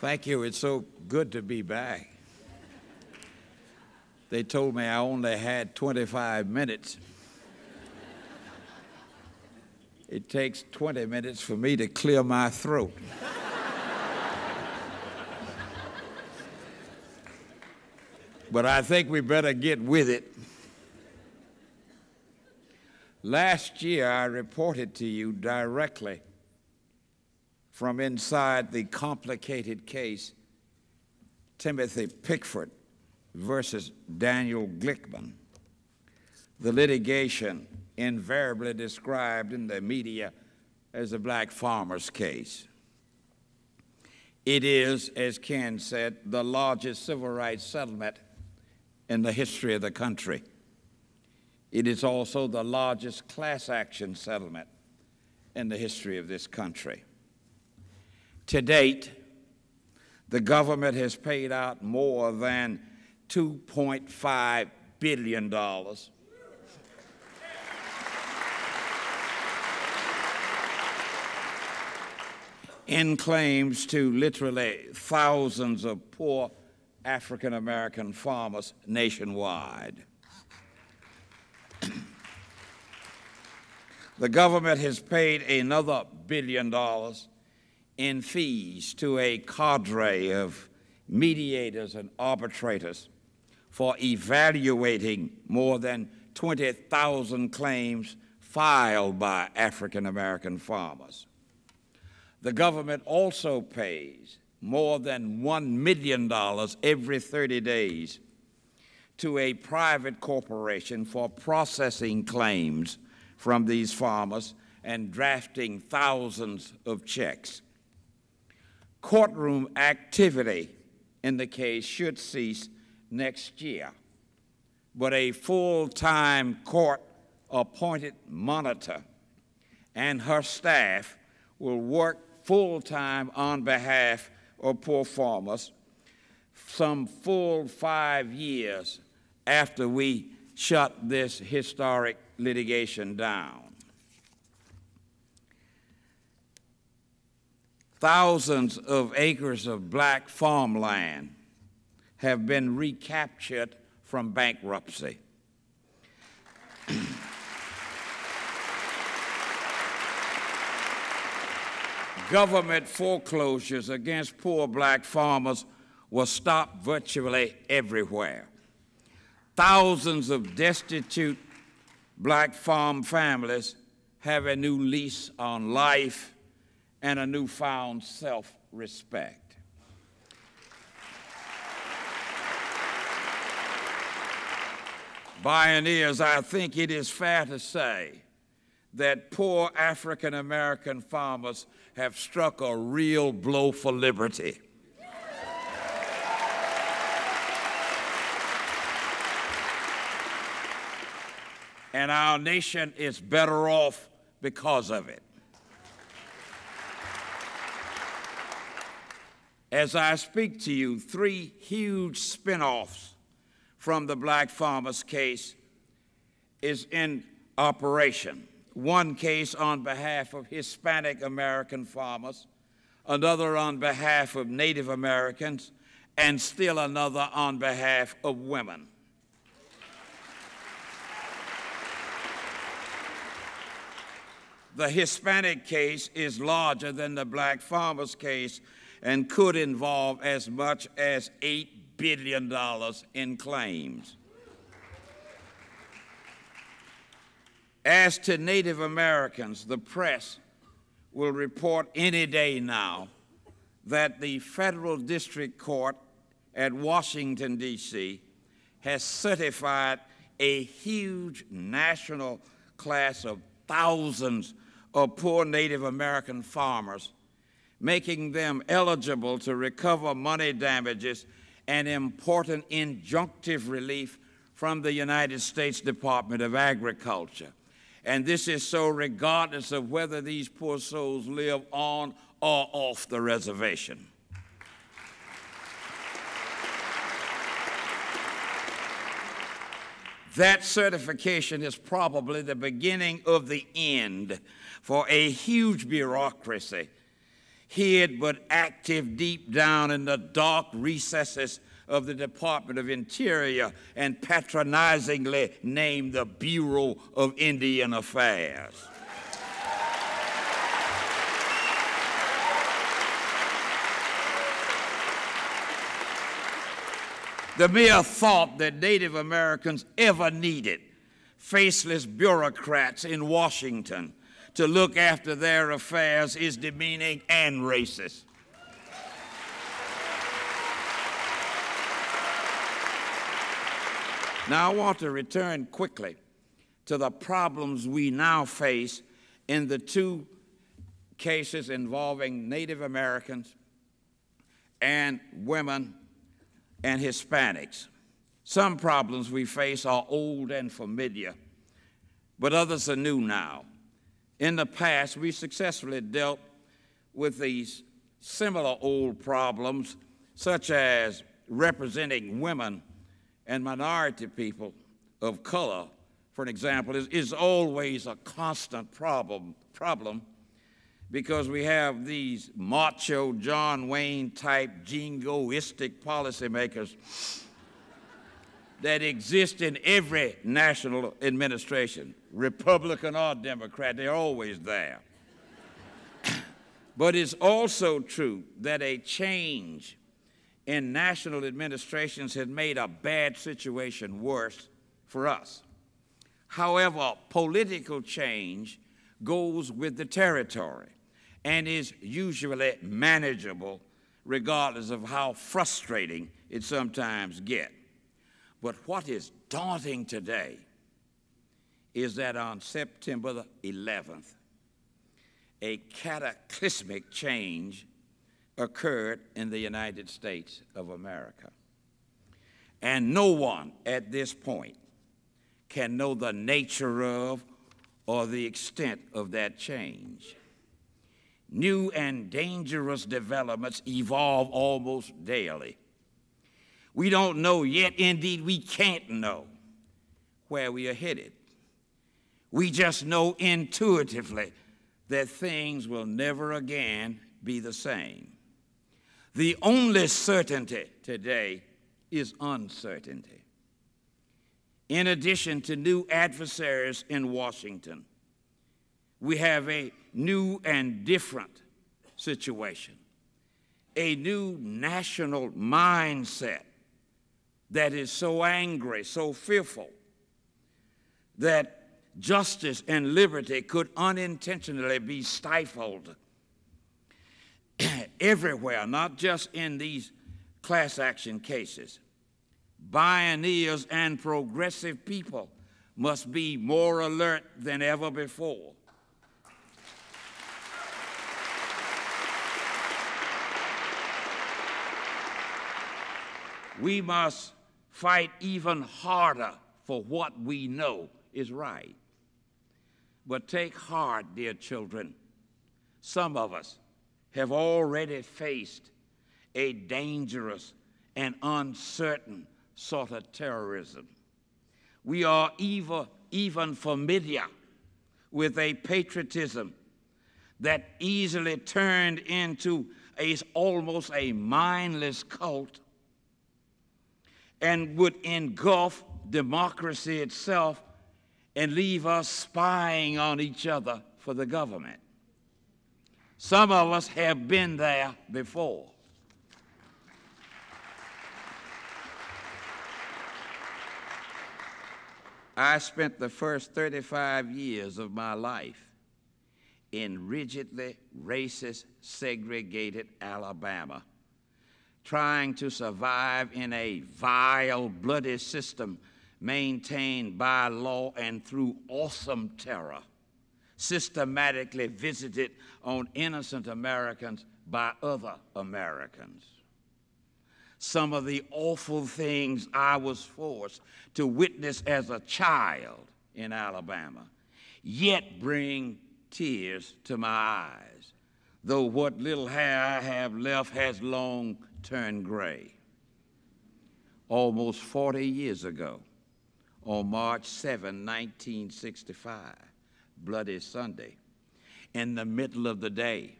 Thank you. It's so good to be back. They told me I only had 25 minutes. It takes 20 minutes for me to clear my throat. but I think we better get with it. Last year, I reported to you directly from inside the complicated case Timothy Pigford versus Daniel Glickman. The litigation invariably described in the media as a black farmer's case. It is, as Ken said, the largest civil rights settlement in the history of the country. It is also the largest class action settlement in the history of this country. To date, the government has paid out more than $2.5 billion. in claims to literally thousands of poor African American farmers nationwide. the government has paid another billion dollars in fees to a cadre of mediators and arbitrators for evaluating more than 20,000 claims filed by African American farmers. The government also pays more than $1 million every 30 days to a private corporation for processing claims from these farmers and drafting thousands of checks. Courtroom activity in the case should cease next year, but a full time court appointed monitor and her staff will work full time on behalf of poor farmers some full five years after we shut this historic litigation down. Thousands of acres of black farmland have been recaptured from bankruptcy. Government foreclosures against poor black farmers were stopped virtually everywhere. Thousands of destitute black farm families have a new lease on life and a newfound self respect. Pioneers, I think it is fair to say that poor African American farmers have struck a real blow for liberty. and our nation is better off because of it. As I speak to you, three huge spin-offs from the black farmers case is in operation one case on behalf of Hispanic American farmers, another on behalf of Native Americans, and still another on behalf of women. The Hispanic case is larger than the black farmers case and could involve as much as $8 billion in claims. As to Native Americans, the press will report any day now that the federal district court at Washington, D.C., has certified a huge national class of thousands of poor Native American farmers, making them eligible to recover money damages and important injunctive relief from the United States Department of Agriculture. And this is so regardless of whether these poor souls live on or off the reservation. That certification is probably the beginning of the end for a huge bureaucracy hid but active deep down in the dark recesses of the Department of Interior and patronizingly named the Bureau of Indian Affairs. the mere thought that Native Americans ever needed faceless bureaucrats in Washington to look after their affairs is demeaning and racist. Now, I want to return quickly to the problems we now face in the two cases involving Native Americans and women and Hispanics. Some problems we face are old and familiar, but others are new now. In the past, we successfully dealt with these similar old problems, such as representing women and minority people of color, for an example, is, is always a constant problem, problem because we have these macho John Wayne type jingoistic policymakers that exist in every national administration, Republican or Democrat, they're always there. but it's also true that a change in national administrations has made a bad situation worse for us. However, political change goes with the territory and is usually manageable regardless of how frustrating it sometimes gets. But what is daunting today is that on September the 11th, a cataclysmic change occurred in the United States of America. And no one at this point can know the nature of or the extent of that change. New and dangerous developments evolve almost daily. We don't know yet, indeed, we can't know where we are headed. We just know intuitively that things will never again be the same. The only certainty today is uncertainty. In addition to new adversaries in Washington, we have a new and different situation, a new national mindset that is so angry, so fearful, that justice and liberty could unintentionally be stifled everywhere, not just in these class action cases. Pioneers and progressive people must be more alert than ever before. We must fight even harder for what we know is right. But take heart, dear children. Some of us have already faced a dangerous and uncertain sort of terrorism. We are even, even familiar with a patriotism that easily turned into a, almost a mindless cult and would engulf democracy itself and leave us spying on each other for the government. Some of us have been there before. I spent the first 35 years of my life in rigidly racist, segregated Alabama trying to survive in a vile, bloody system maintained by law and through awesome terror, systematically visited on innocent Americans by other Americans. Some of the awful things I was forced to witness as a child in Alabama yet bring tears to my eyes, though what little hair I have left has long turned gray. Almost 40 years ago, on March 7, 1965, Bloody Sunday, in the middle of the day,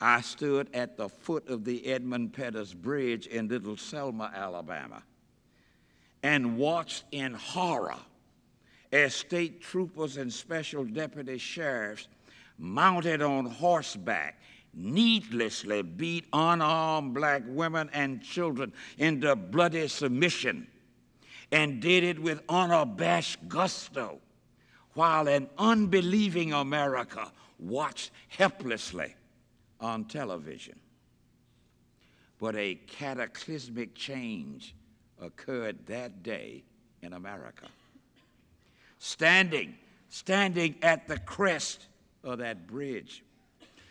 I stood at the foot of the Edmund Pettus Bridge in Little Selma, Alabama, and watched in horror as state troopers and special deputy sheriffs mounted on horseback needlessly beat unarmed black women and children into bloody submission and did it with unabashed gusto while an unbelieving America watched helplessly on television. But a cataclysmic change occurred that day in America. Standing, standing at the crest of that bridge,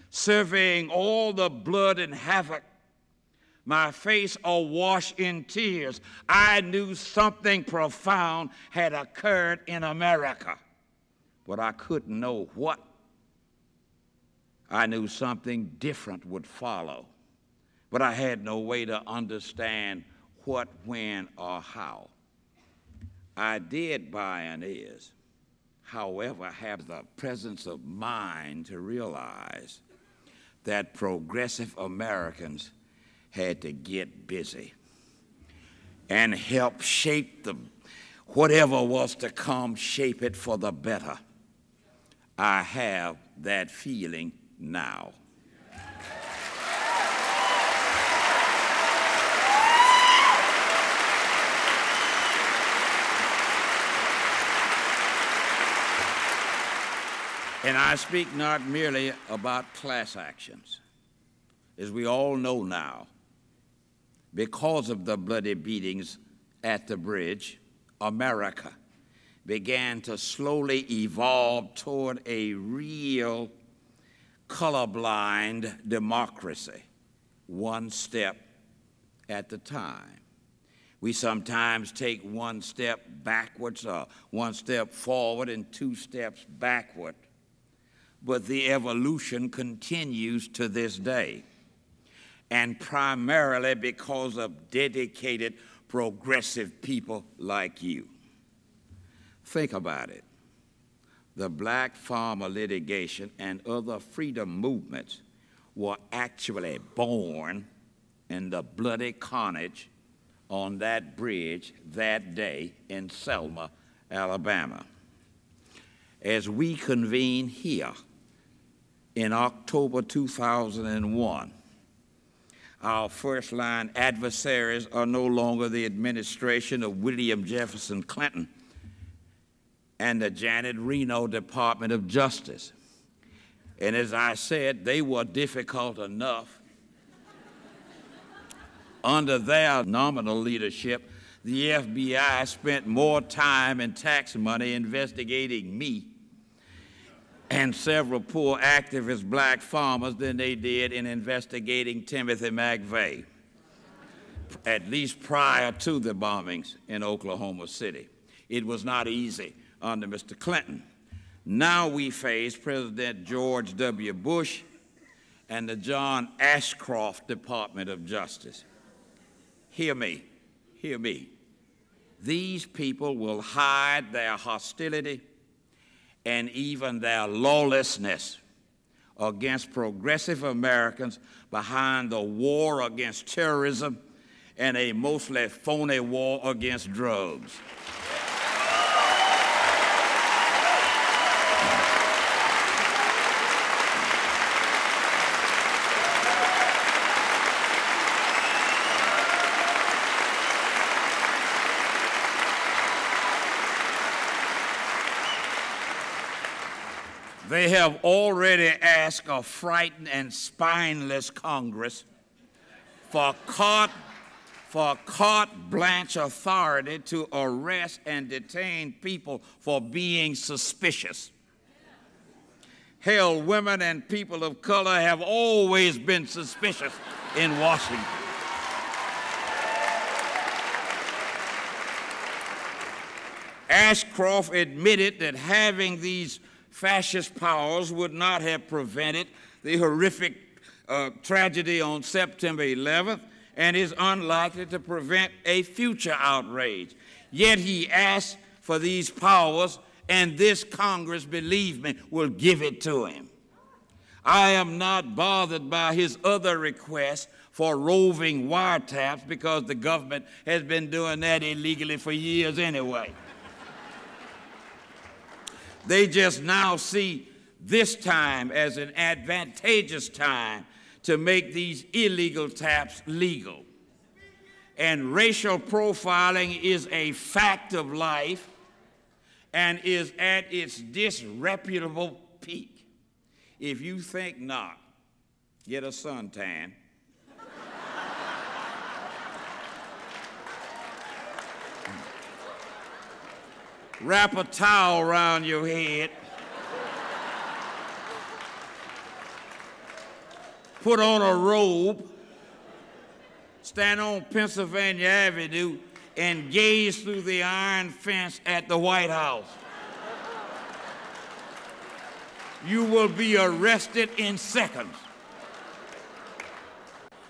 surveying all the blood and havoc, my face awash in tears, I knew something profound had occurred in America, but I couldn't know what I knew something different would follow, but I had no way to understand what, when, or how. I did by an ears, however, have the presence of mind to realize that progressive Americans had to get busy and help shape the whatever was to come, shape it for the better. I have that feeling now. And I speak not merely about class actions. As we all know now, because of the bloody beatings at the bridge, America began to slowly evolve toward a real colorblind democracy, one step at a time. We sometimes take one step backwards or one step forward and two steps backward, but the evolution continues to this day, and primarily because of dedicated, progressive people like you. Think about it the black farmer litigation and other freedom movements were actually born in the bloody carnage on that bridge that day in Selma, Alabama. As we convene here in October 2001, our first line adversaries are no longer the administration of William Jefferson Clinton and the Janet Reno Department of Justice. And as I said, they were difficult enough. Under their nominal leadership, the FBI spent more time and tax money investigating me and several poor activist black farmers than they did in investigating Timothy McVeigh, at least prior to the bombings in Oklahoma City. It was not easy under Mr. Clinton. Now we face President George W. Bush and the John Ashcroft Department of Justice. Hear me, hear me. These people will hide their hostility and even their lawlessness against progressive Americans behind the war against terrorism and a mostly phony war against drugs. They have already asked a frightened and spineless Congress for carte, for carte blanche authority to arrest and detain people for being suspicious. Hell, women and people of color have always been suspicious in Washington. Ashcroft admitted that having these fascist powers would not have prevented the horrific uh, tragedy on September 11th and is unlikely to prevent a future outrage. Yet he asked for these powers, and this Congress, believe me, will give it to him. I am not bothered by his other requests for roving wiretaps because the government has been doing that illegally for years anyway. They just now see this time as an advantageous time to make these illegal taps legal. And racial profiling is a fact of life and is at its disreputable peak. If you think not, get a suntan. Wrap a towel around your head. Put on a robe. Stand on Pennsylvania Avenue and gaze through the iron fence at the White House. You will be arrested in seconds.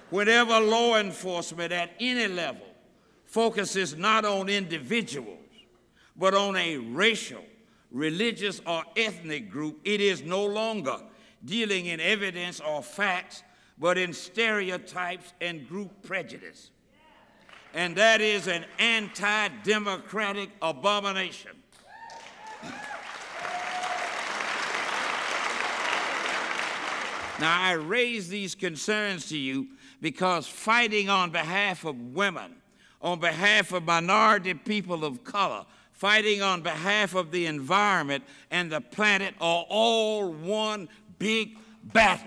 Whenever law enforcement at any level focuses not on individuals, but on a racial, religious, or ethnic group, it is no longer dealing in evidence or facts, but in stereotypes and group prejudice and that is an anti democratic abomination. Now, I raise these concerns to you because fighting on behalf of women, on behalf of minority people of color, fighting on behalf of the environment and the planet are all one big battle.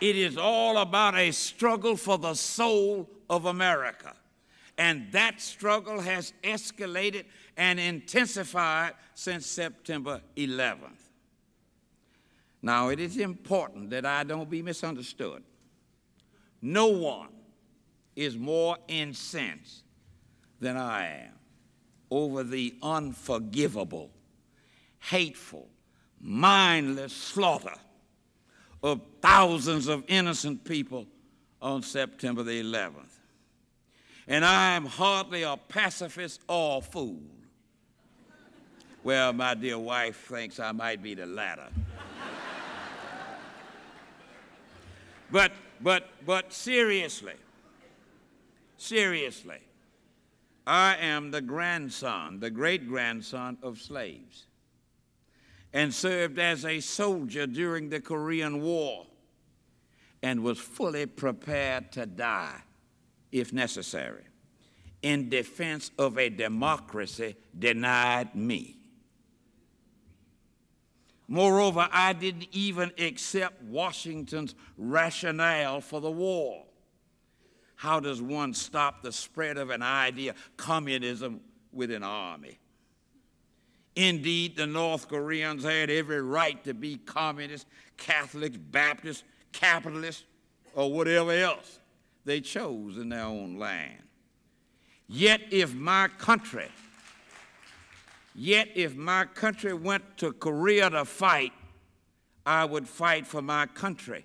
It is all about a struggle for the soul of America. And that struggle has escalated and intensified since September 11th. Now, it is important that I don't be misunderstood. No one is more incensed than I am over the unforgivable, hateful, mindless slaughter of thousands of innocent people on September the 11th. And I am hardly a pacifist or a fool. Well, my dear wife thinks I might be the latter. but, but, but seriously, seriously, I am the grandson, the great grandson of slaves and served as a soldier during the Korean War and was fully prepared to die if necessary in defense of a democracy denied me. Moreover, I didn't even accept Washington's rationale for the war. How does one stop the spread of an idea, communism, with an army? Indeed, the North Koreans had every right to be communists, Catholics, Baptists, capitalists, or whatever else they chose in their own land. Yet, if my country, yet if my country went to Korea to fight, I would fight for my country,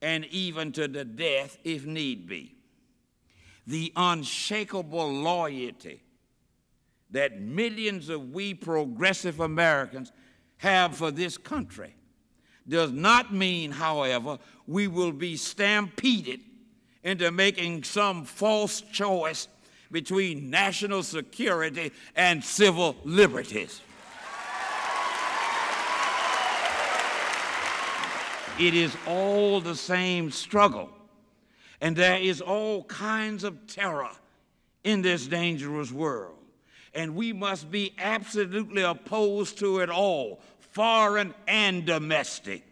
and even to the death if need be. The unshakable loyalty that millions of we progressive Americans have for this country does not mean, however, we will be stampeded into making some false choice between national security and civil liberties. It is all the same struggle, and there is all kinds of terror in this dangerous world and we must be absolutely opposed to it all, foreign and domestic.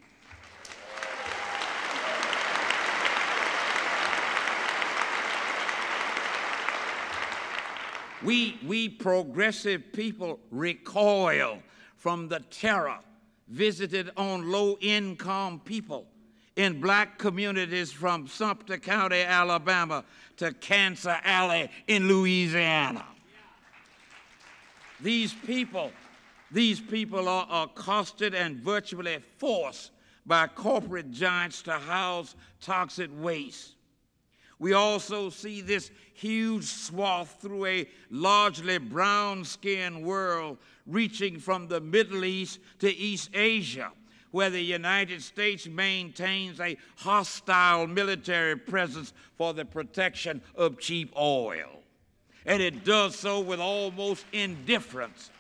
We, we progressive people recoil from the terror visited on low income people in black communities from Sumter County, Alabama to Cancer Alley in Louisiana. These people, These people are accosted and virtually forced by corporate giants to house toxic waste. We also see this huge swath through a largely brown skinned world reaching from the Middle East to East Asia, where the United States maintains a hostile military presence for the protection of cheap oil. And it does so with almost indifference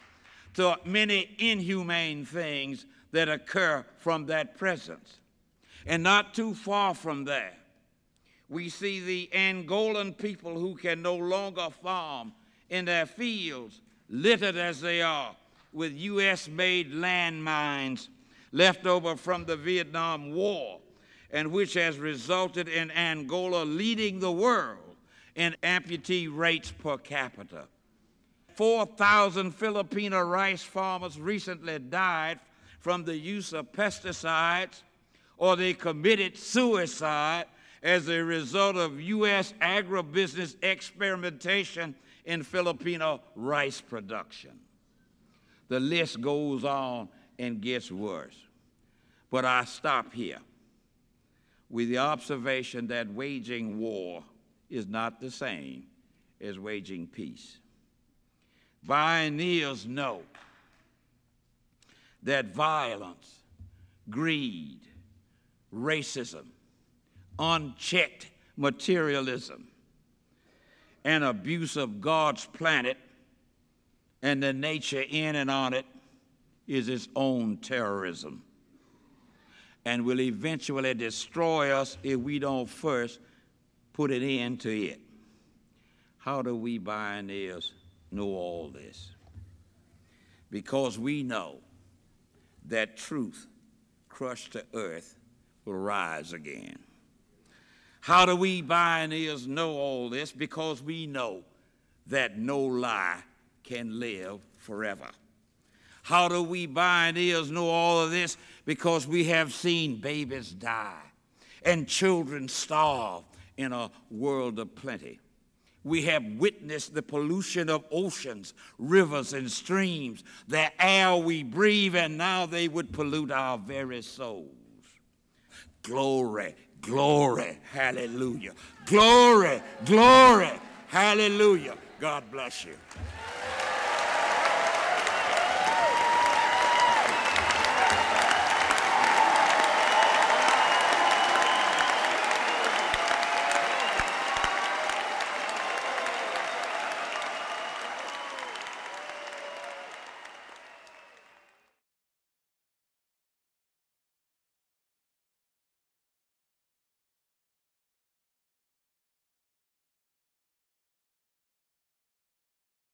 to many inhumane things that occur from that presence. And not too far from there, we see the Angolan people who can no longer farm in their fields, littered as they are with U.S. made landmines left over from the Vietnam War, and which has resulted in Angola leading the world in amputee rates per capita. 4,000 Filipino rice farmers recently died from the use of pesticides or they committed suicide as a result of U.S. agribusiness experimentation in Filipino rice production. The list goes on and gets worse. But I stop here with the observation that waging war is not the same as waging peace. Pioneers know that violence, greed, racism, unchecked materialism, and abuse of God's planet and the nature in and on it is its own terrorism and will eventually destroy us if we don't first put an end to it. How do we pioneers know all this? Because we know that truth crushed to earth will rise again. How do we pioneers know all this? Because we know that no lie can live forever. How do we pioneers know all of this? Because we have seen babies die and children starve in a world of plenty. We have witnessed the pollution of oceans, rivers, and streams, the air we breathe, and now they would pollute our very souls. Glory, glory, hallelujah. Glory, glory, hallelujah. God bless you.